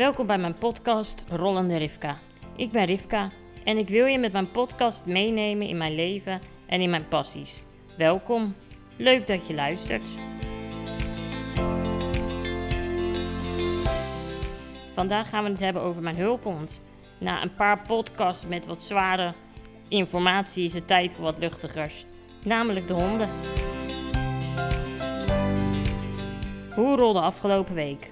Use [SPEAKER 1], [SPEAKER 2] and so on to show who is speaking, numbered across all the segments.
[SPEAKER 1] Welkom bij mijn podcast Rollende Rivka. Ik ben Rivka en ik wil je met mijn podcast meenemen in mijn leven en in mijn passies. Welkom, leuk dat je luistert. Vandaag gaan we het hebben over mijn hulphond. Na een paar podcasts met wat zware informatie is het tijd voor wat luchtigers, namelijk de honden. Hoe rolde afgelopen week?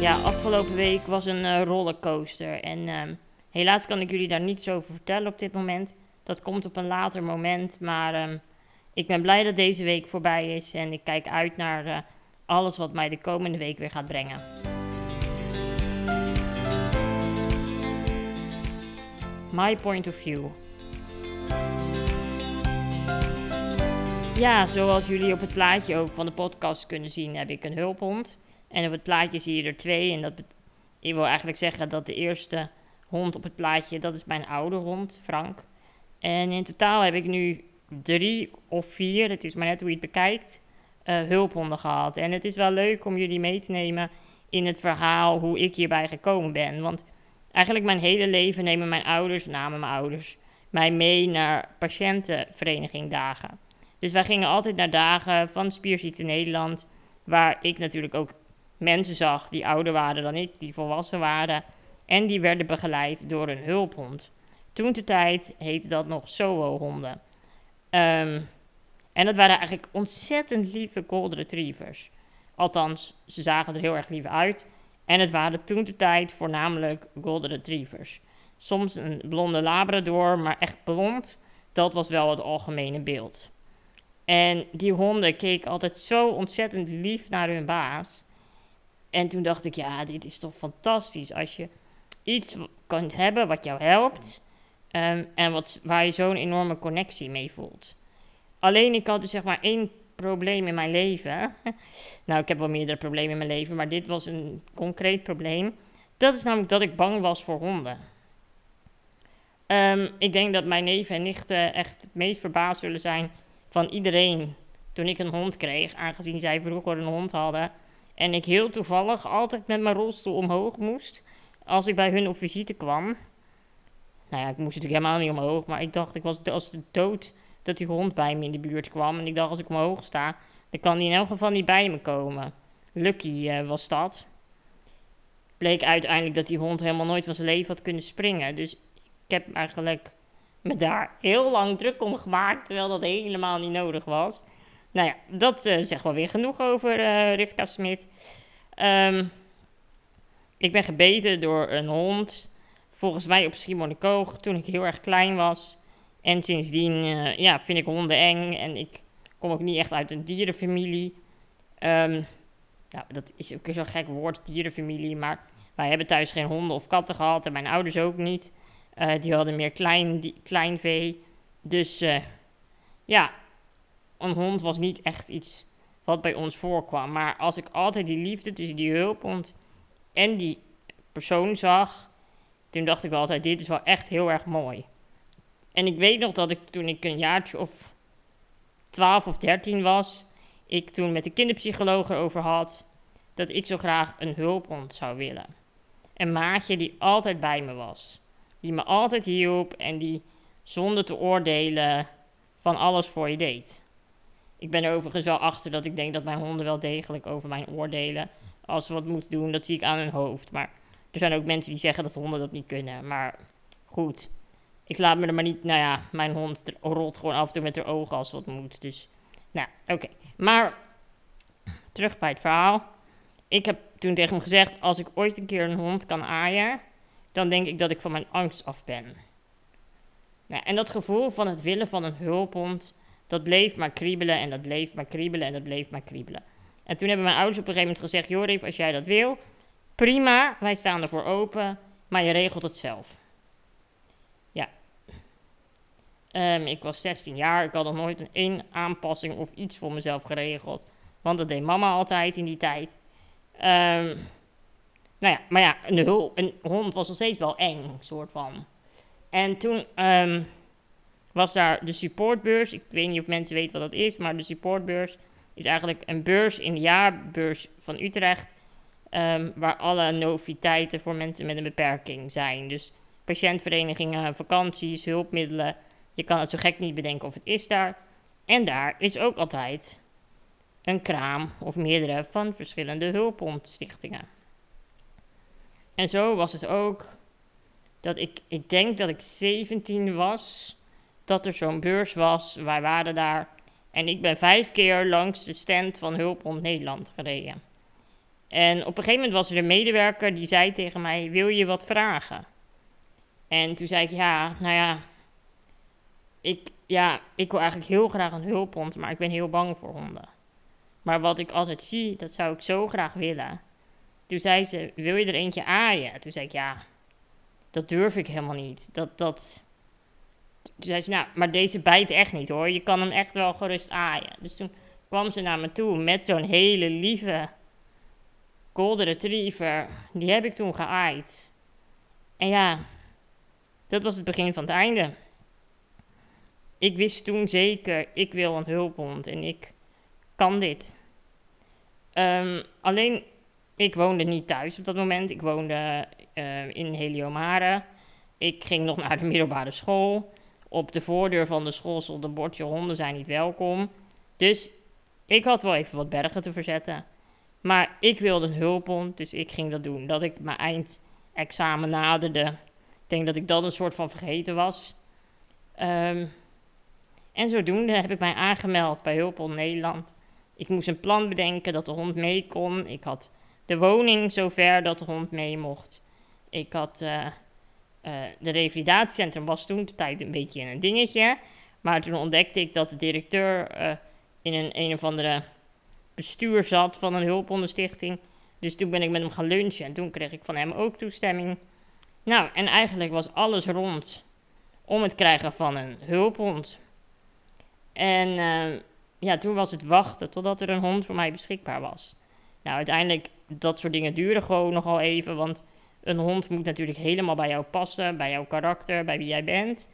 [SPEAKER 1] Ja, afgelopen week was een uh, rollercoaster. En uh, helaas kan ik jullie daar niets over vertellen op dit moment. Dat komt op een later moment. Maar uh, ik ben blij dat deze week voorbij is. En ik kijk uit naar eh, alles wat mij de komende week weer gaat brengen. My point of view. Ja, zoals jullie op het plaatje ook van de podcast kunnen zien, heb ik een hulphond. En op het plaatje zie je er twee. En dat ik wil eigenlijk zeggen dat de eerste hond op het plaatje, dat is mijn oude hond, Frank. En in totaal heb ik nu drie of vier, het is maar net hoe je het bekijkt, uh, hulphonden gehad. En het is wel leuk om jullie mee te nemen in het verhaal hoe ik hierbij gekomen ben. Want eigenlijk mijn hele leven nemen mijn ouders, namen mijn ouders, mij mee naar patiëntenvereniging dagen. Dus wij gingen altijd naar dagen van Spierziekte Nederland, waar ik natuurlijk ook mensen zag die ouder waren dan ik, die volwassen waren. En die werden begeleid door een hulphond. Toen de tijd heette dat nog SOHO-honden. Um, en dat waren eigenlijk ontzettend lieve golden retrievers. Althans, ze zagen er heel erg lief uit. En het waren toen de tijd voornamelijk golden retrievers. Soms een blonde labrador, maar echt blond. Dat was wel het algemene beeld. En die honden keken altijd zo ontzettend lief naar hun baas. En toen dacht ik, ja, dit is toch fantastisch als je iets kunt hebben wat jou helpt um, en wat, waar je zo'n enorme connectie mee voelt. Alleen ik had dus zeg maar één probleem in mijn leven. nou, ik heb wel meerdere problemen in mijn leven, maar dit was een concreet probleem. Dat is namelijk dat ik bang was voor honden. Um, ik denk dat mijn neven en nichten echt het meest verbaasd zullen zijn van iedereen toen ik een hond kreeg, aangezien zij vroeger een hond hadden. En ik heel toevallig altijd met mijn rolstoel omhoog moest. Als ik bij hun op visite kwam. Nou ja, ik moest natuurlijk helemaal niet omhoog. Maar ik dacht, ik was als de dood dat die hond bij me in de buurt kwam. En ik dacht, als ik omhoog sta, dan kan die in elk geval niet bij me komen. Lucky uh, was dat. Bleek uiteindelijk dat die hond helemaal nooit van zijn leven had kunnen springen. Dus ik heb eigenlijk me daar heel lang druk om gemaakt. Terwijl dat helemaal niet nodig was. Nou ja, dat uh, zegt wel weer genoeg over uh, Rivka Smit. Um, ik ben gebeten door een hond. Volgens mij op Schiermonnikoog toen ik heel erg klein was. En sindsdien uh, ja, vind ik honden eng. En ik kom ook niet echt uit een dierenfamilie. Um, nou, dat is ook zo'n gek woord, dierenfamilie. Maar wij hebben thuis geen honden of katten gehad. En mijn ouders ook niet. die hadden meer klein, klein vee. Dus ja, een hond was niet echt iets wat bij ons voorkwam. Maar als ik altijd die liefde tussen die hulphond en die persoon zag, toen dacht ik wel altijd, dit is wel echt heel erg mooi. En ik weet nog dat ik toen ik een jaartje of 12 of 13 was, ik toen met de kinderpsycholoog erover had dat ik zo graag een hulphond zou willen. Een maatje die altijd bij me was. Die me altijd hielp en die zonder te oordelen van alles voor je deed. Ik ben er overigens wel achter dat ik denk dat mijn honden wel degelijk over mijn oordelen. Als ze wat moeten doen, dat zie ik aan hun hoofd. Maar er zijn ook mensen die zeggen dat honden dat niet kunnen. Maar goed, ik laat me er maar niet. Nou ja, mijn hond rolt gewoon af en toe met haar ogen als wat moet. Dus, nou, oké. Maar terug bij het verhaal. Ik heb toen tegen hem gezegd: als ik ooit een keer een hond kan aaien, dan denk ik dat ik van mijn angst af ben. Nou, en dat gevoel van het willen van een hulphond dat bleef maar kriebelen en dat bleef maar kriebelen en dat bleef maar kriebelen. En toen hebben mijn ouders op een gegeven moment gezegd: Jorif, als jij dat wil, prima, wij staan ervoor open, maar je regelt het zelf. Ja. Um, ik was 16 jaar, ik had nog nooit een één aanpassing of iets voor mezelf geregeld. Want dat deed mama altijd in die tijd. Um, nou ja, maar ja, een, een, hond was nog steeds wel eng, soort van. En toen. Um, was daar de supportbeurs. Ik weet niet of mensen weten wat dat is, maar de supportbeurs is eigenlijk een beurs in de jaarbeurs van Utrecht ehm, waar alle noviteiten voor mensen met een beperking zijn. Dus patiëntverenigingen, vakanties, hulpmiddelen. Je kan het zo gek niet bedenken of het is daar. En daar is ook altijd een kraam of meerdere van verschillende hulphondstichtingen. En zo was het ook dat ik, ik denk dat ik 17 was, dat er zo'n beurs was. Wij waren daar en ik ben vijf keer langs de stand van Hulphond Nederland gereden. En op een gegeven moment was er een medewerker die zei tegen mij: Wil je wat vragen? En toen zei ik: Ja, nou ja, ik, ja, ik wil eigenlijk heel graag een hulphond, maar ik ben heel bang voor honden. Maar wat ik altijd zie, dat zou ik zo graag willen. Toen zei ze: Wil je er eentje aaien? Toen zei ik: Ja, dat durf ik helemaal niet. Dat, dat. Toen zei ze: Nou, maar deze bijt echt niet hoor. Je kan hem echt wel gerust aaien. Dus toen kwam ze naar me toe met zo'n hele lieve Golden Retriever. Die heb ik toen geaaid. En ja, dat was het begin van het einde. Ik wist toen zeker, ik wil een hulphond en ik kan dit. Um, alleen, ik woonde niet thuis op dat moment. Ik woonde uh, in Heliomare. Ik ging nog naar de middelbare school. Op de voordeur van de school stond een bordje honden zijn niet welkom. Dus ik had wel even wat bergen te verzetten. Maar ik wilde een hulphond, dus ik ging dat doen. Dat ik mijn eindexamen naderde. Ik denk dat ik dat een soort van vergeten was. Um, en zodoende heb ik mij aangemeld bij Hulphond Nederland. Ik moest een plan bedenken dat de hond mee kon. Ik had de woning zover dat de hond mee mocht. Ik had uh, de revalidatiecentrum was toen de tijd een beetje een dingetje. Maar toen ontdekte ik dat de directeur uh, in een een of andere bestuur zat van een hulphondenstichting. Dus toen ben ik met hem gaan lunchen en toen kreeg ik van hem ook toestemming. Nou, en eigenlijk was alles rond om het krijgen van een hulphond. En uh, ja, toen was het wachten totdat er een hond voor mij beschikbaar was. Nou, uiteindelijk, dat soort dingen duren gewoon nogal even. Want een hond moet natuurlijk helemaal bij jou passen, bij jouw karakter, bij wie jij bent.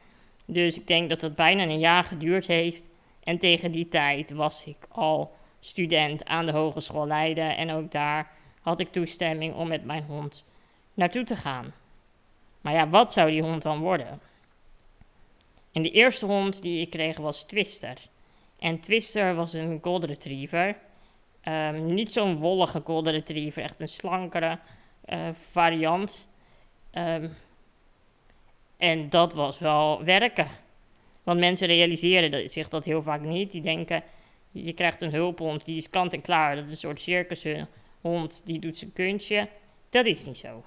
[SPEAKER 1] Dus ik denk dat dat bijna een jaar geduurd heeft. En tegen die tijd was ik al student aan de Hogeschool Leiden. En ook daar had ik toestemming om met mijn hond naartoe te gaan. Maar ja, wat zou die hond dan worden? En de eerste hond die ik kreeg was Twister. En Twister was een golden retriever. Um, niet zo'n wollige golden retriever, echt een slankere uh, variant. Um, en dat was wel werken. Want mensen realiseren zich dat heel vaak niet. Die denken, je krijgt een hulphond, die is kant en klaar. Dat is een soort circushond, die doet zijn kunstje. Dat is niet zo.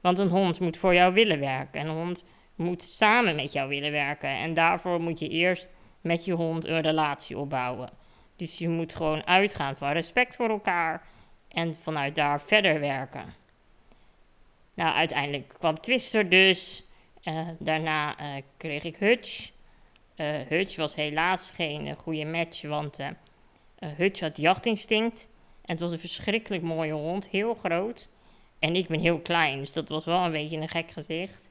[SPEAKER 1] Want een hond moet voor jou willen werken. En een hond moet samen met jou willen werken. En daarvoor moet je eerst met je hond een relatie opbouwen. Dus je moet gewoon uitgaan van respect voor elkaar en vanuit daar verder werken. Nou, uiteindelijk kwam Twister dus. Uh, daarna uh, kreeg ik Hutch. Uh, Hutch was helaas geen goede match, want Hutch had jachtinstinct. En het was een verschrikkelijk mooie hond, heel groot. En ik ben heel klein, dus dat was wel een beetje een gek gezicht.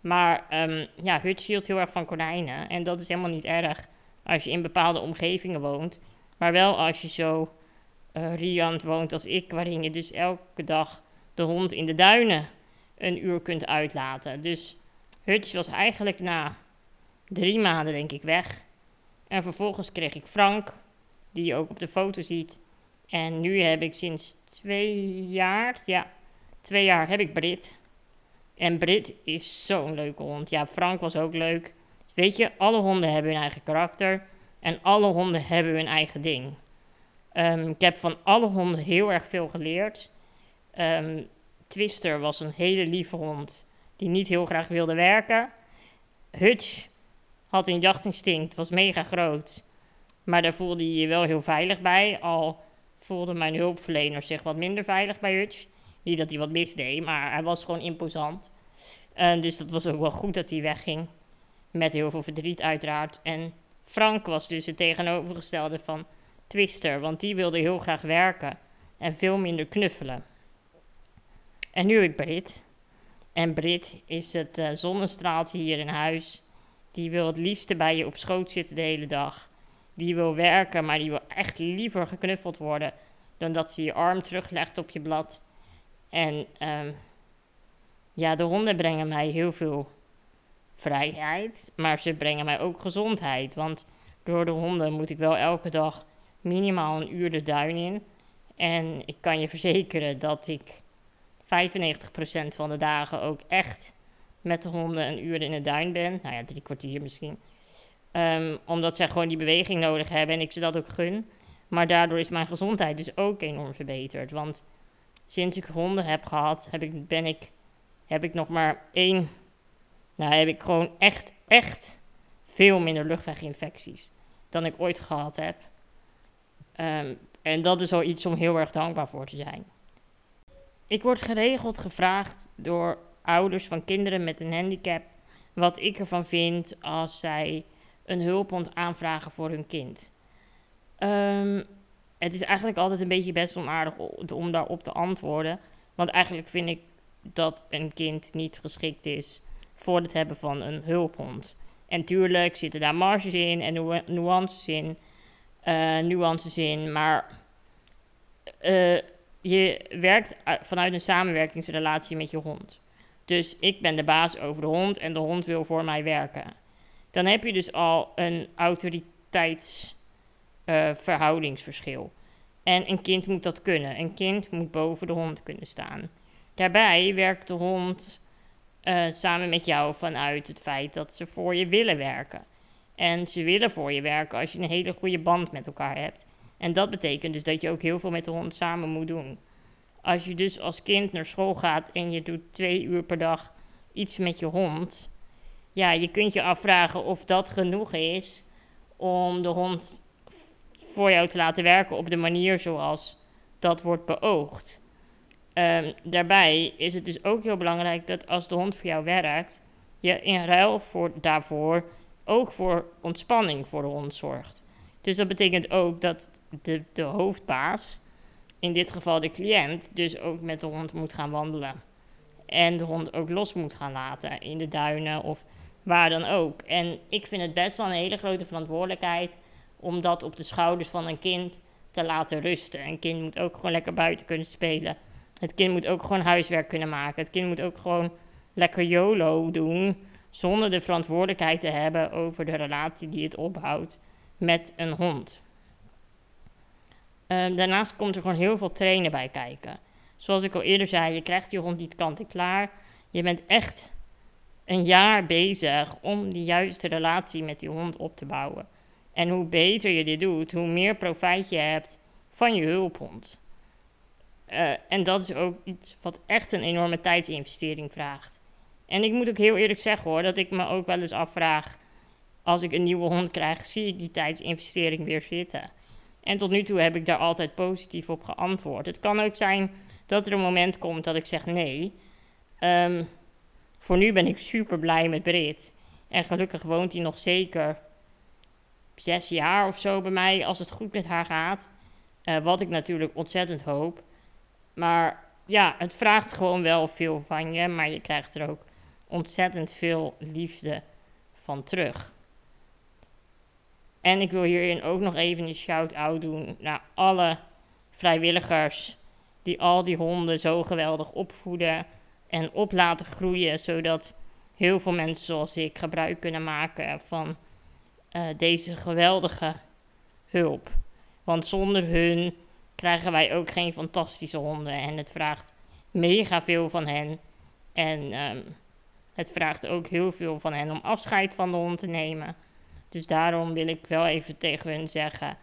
[SPEAKER 1] Maar um, ja, Hutch hield heel erg van konijnen. En dat is helemaal niet erg als je in bepaalde omgevingen woont. Maar wel als je zo uh, woont als ik, waarin je dus elke dag de hond in de duinen een uur kunt uitlaten. Dus Hutch was eigenlijk na drie maanden, denk ik, weg. En vervolgens kreeg ik Frank, die je ook op de foto ziet. En nu heb ik sinds twee jaar, ja, twee jaar heb ik Brit. En Brit is zo'n leuke hond. Ja, Frank was ook leuk. Weet je, alle honden hebben hun eigen karakter. En alle honden hebben hun eigen ding. Um, ik heb van alle honden heel erg veel geleerd. Um, Twister was een hele lieve hond die niet heel graag wilde werken. Hutch had een jachtinstinct, was mega groot. Maar daar voelde je je wel heel veilig bij. Al voelden mijn hulpverleners zich wat minder veilig bij Hutch. Niet dat hij wat misdeed, maar hij was gewoon imposant. Uh, dus dat was ook wel goed dat hij wegging. Met heel veel verdriet uiteraard. En Frank was dus het tegenovergestelde van Twister. Want die wilde heel graag werken. En veel minder knuffelen. En nu ik Brit. En Brit is het uh, zonnestraaltje hier in huis. Die wil het liefste bij je op schoot zitten de hele dag. Die wil werken, maar die wil echt liever geknuffeld worden dan dat ze je arm teruglegt op je blad En ehm, ja, de honden brengen mij heel veel vrijheid, maar ze brengen mij ook gezondheid. Want door de honden moet ik wel elke dag minimaal een uur de duin in. En ik kan je verzekeren dat ik 95% van de dagen ook echt met de honden een uur in de duin ben. Nou ja, drie kwartier misschien. Ehm, omdat zij gewoon die beweging nodig hebben en ik ze dat ook gun. Maar daardoor is mijn gezondheid dus ook enorm verbeterd. Want sinds ik honden heb gehad, heb ik, ben ik, heb ik nog maar één. Nou, heb ik gewoon echt, echt veel minder luchtweginfecties dan ik ooit gehad heb. Ehm, en dat is al iets om heel erg dankbaar voor te zijn. Ik word geregeld gevraagd door ouders van kinderen met een handicap wat ik ervan vind als zij een hulphond aanvragen voor hun kind. Um, het is eigenlijk altijd een beetje best onaardig om daarop te antwoorden. Want eigenlijk vind ik dat een kind niet geschikt is voor het hebben van een hulphond. En tuurlijk zitten daar marges in en nuances in. Uh, nuances in, maar uh, je werkt vanuit een samenwerkingsrelatie met je hond. Dus ik ben de baas over de hond en de hond wil voor mij werken. Dan heb je dus al een autoriteitsverhoudingsverschil. Uh, en een kind moet dat kunnen. Een kind moet boven de hond kunnen staan. Daarbij werkt de hond samen met jou vanuit het feit dat ze voor je willen werken. En ze willen voor je werken als je een hele goede band met elkaar hebt. En dat betekent dus dat je ook heel veel met de hond samen moet doen. Als je dus als kind naar school gaat en je doet twee uur per dag iets met je hond. Ja, je kunt je afvragen of dat genoeg is om de hond voor jou te laten werken op de manier zoals dat wordt beoogd. Um, daarbij is het dus ook heel belangrijk dat als de hond voor jou werkt, je in ruil voor, daarvoor ook voor ontspanning voor de hond zorgt. Dus dat betekent ook dat de, de hoofdbaas, in dit geval de cliënt, dus ook met de hond moet gaan wandelen. En de hond ook los moet gaan laten in de duinen of waar dan ook. En ik vind het best wel een hele grote verantwoordelijkheid om dat op de schouders van een kind te laten rusten. Een kind moet ook gewoon lekker buiten kunnen spelen. Het kind moet ook gewoon huiswerk kunnen maken. Het kind moet ook gewoon lekker YOLO doen. Zonder de verantwoordelijkheid te hebben over de relatie die het opbouwt met een hond. Ehm, daarnaast komt er gewoon heel veel trainen bij kijken. Zoals ik al eerder zei, je krijgt je hond niet kant-en-klaar. Je bent echt een jaar bezig om die juiste relatie met die hond op te bouwen. En hoe beter je dit doet, hoe meer profijt je hebt van je hulphond. Uh, en dat is ook iets wat echt een enorme tijdsinvestering vraagt. En ik moet ook heel eerlijk zeggen hoor, dat ik me ook wel eens afvraag als ik een nieuwe hond krijg, zie ik die tijdsinvestering weer zitten. En tot nu toe heb ik daar altijd positief op geantwoord. Het kan ook zijn dat er een moment komt dat ik zeg nee. Um, voor nu ben ik super blij met Brit. En gelukkig woont hij nog zeker zes jaar of zo bij mij, als het goed met haar gaat. Uh, wat ik natuurlijk ontzettend hoop. Maar ja, het vraagt gewoon wel veel van je, maar je krijgt er ook ontzettend veel liefde van terug. En ik wil hierin ook nog even een shout-out doen naar alle vrijwilligers die al die honden zo geweldig opvoeden en op laten groeien, zodat heel veel mensen zoals ik gebruik kunnen maken van uh, deze geweldige hulp. Want zonder hun krijgen wij ook geen fantastische honden en het vraagt mega veel van hen. En um, het vraagt ook heel veel van hen om afscheid van de hond te nemen. Dus daarom wil ik wel even tegen hun zeggen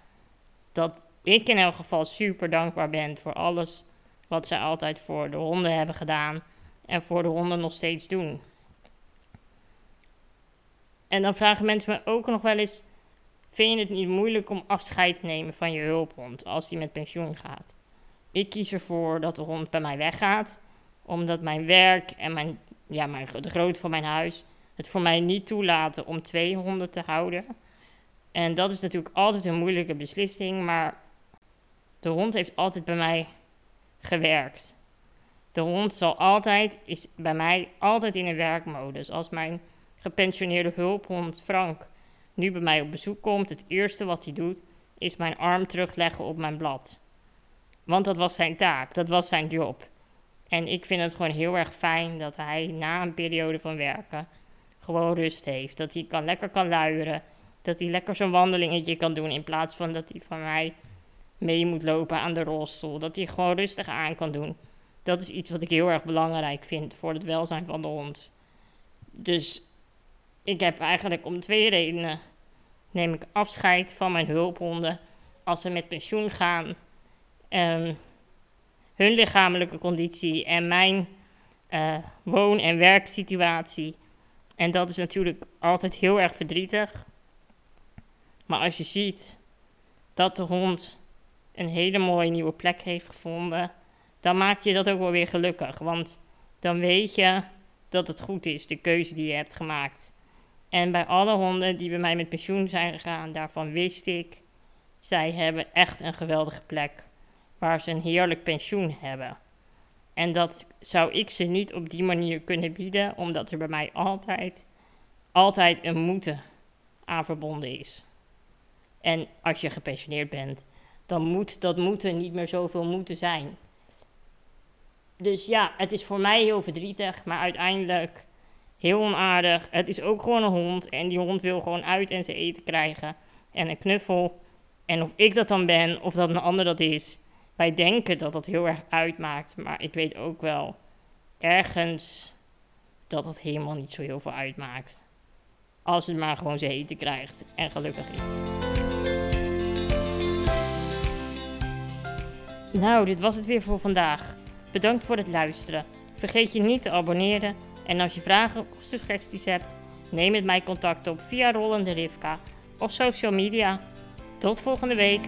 [SPEAKER 1] dat ik in elk geval super dankbaar ben voor alles wat zij altijd voor de honden hebben gedaan en voor de honden nog steeds doen. En dan vragen mensen me ook nog wel eens: vind je het niet moeilijk om afscheid te nemen van je hulphond als die met pensioen gaat? Ik kies ervoor dat de hond bij mij weggaat, omdat mijn werk en mijn, ja, mijn, de grootte van mijn huis het voor mij niet toelaten om twee honden te houden. En dat is natuurlijk altijd een moeilijke beslissing, maar de hond heeft altijd bij mij gewerkt. De hond zal altijd, is bij mij altijd in een werkmodus. Als mijn gepensioneerde hulphond Frank nu bij mij op bezoek komt, het eerste wat hij doet, is mijn arm terugleggen op mijn blad. Want dat was zijn taak, dat was zijn job. En ik vind het gewoon heel erg fijn dat hij na een periode van werken gewoon rust heeft. Dat hij kan, lekker kan luieren. Dat hij lekker zo'n wandelingetje kan doen in plaats van dat hij van mij mee moet lopen aan de rolstoel. Dat hij gewoon rustig aan kan doen. Dat is iets wat ik heel erg belangrijk vind voor het welzijn van de hond. Dus ik heb eigenlijk om twee redenen neem ik afscheid van mijn hulphonden als ze met pensioen gaan. Um, hun lichamelijke conditie en mijn uh, woon- en werksituatie. En dat is natuurlijk altijd heel erg verdrietig. Maar als je ziet dat de hond een hele mooie nieuwe plek heeft gevonden, dan maak je dat ook wel weer gelukkig. Want dan weet je dat het goed is, de keuze die je hebt gemaakt. En bij alle honden die bij mij met pensioen zijn gegaan, daarvan wist ik, zij hebben echt een geweldige plek waar ze een heerlijk pensioen hebben. En dat zou ik ze niet op die manier kunnen bieden, omdat er bij mij altijd, altijd een moeten aan verbonden is. En als je gepensioneerd bent, dan moet dat moeten niet meer zoveel moeten zijn. Dus ja, het is voor mij heel verdrietig, maar uiteindelijk heel onaardig. Het is ook gewoon een hond en die hond wil gewoon uit en zijn eten krijgen en een knuffel. En of ik dat dan ben of dat een ander dat is, wij denken dat dat heel erg uitmaakt, maar ik weet ook wel ergens dat het helemaal niet zo heel veel uitmaakt. Als het maar gewoon zijn eten krijgt en gelukkig is. Nou, dit was het weer voor vandaag. Bedankt voor het luisteren. Vergeet je niet te abonneren. En als je vragen of suggesties hebt, neem met mij contact op via Rollende Rivka of social media. Tot volgende week.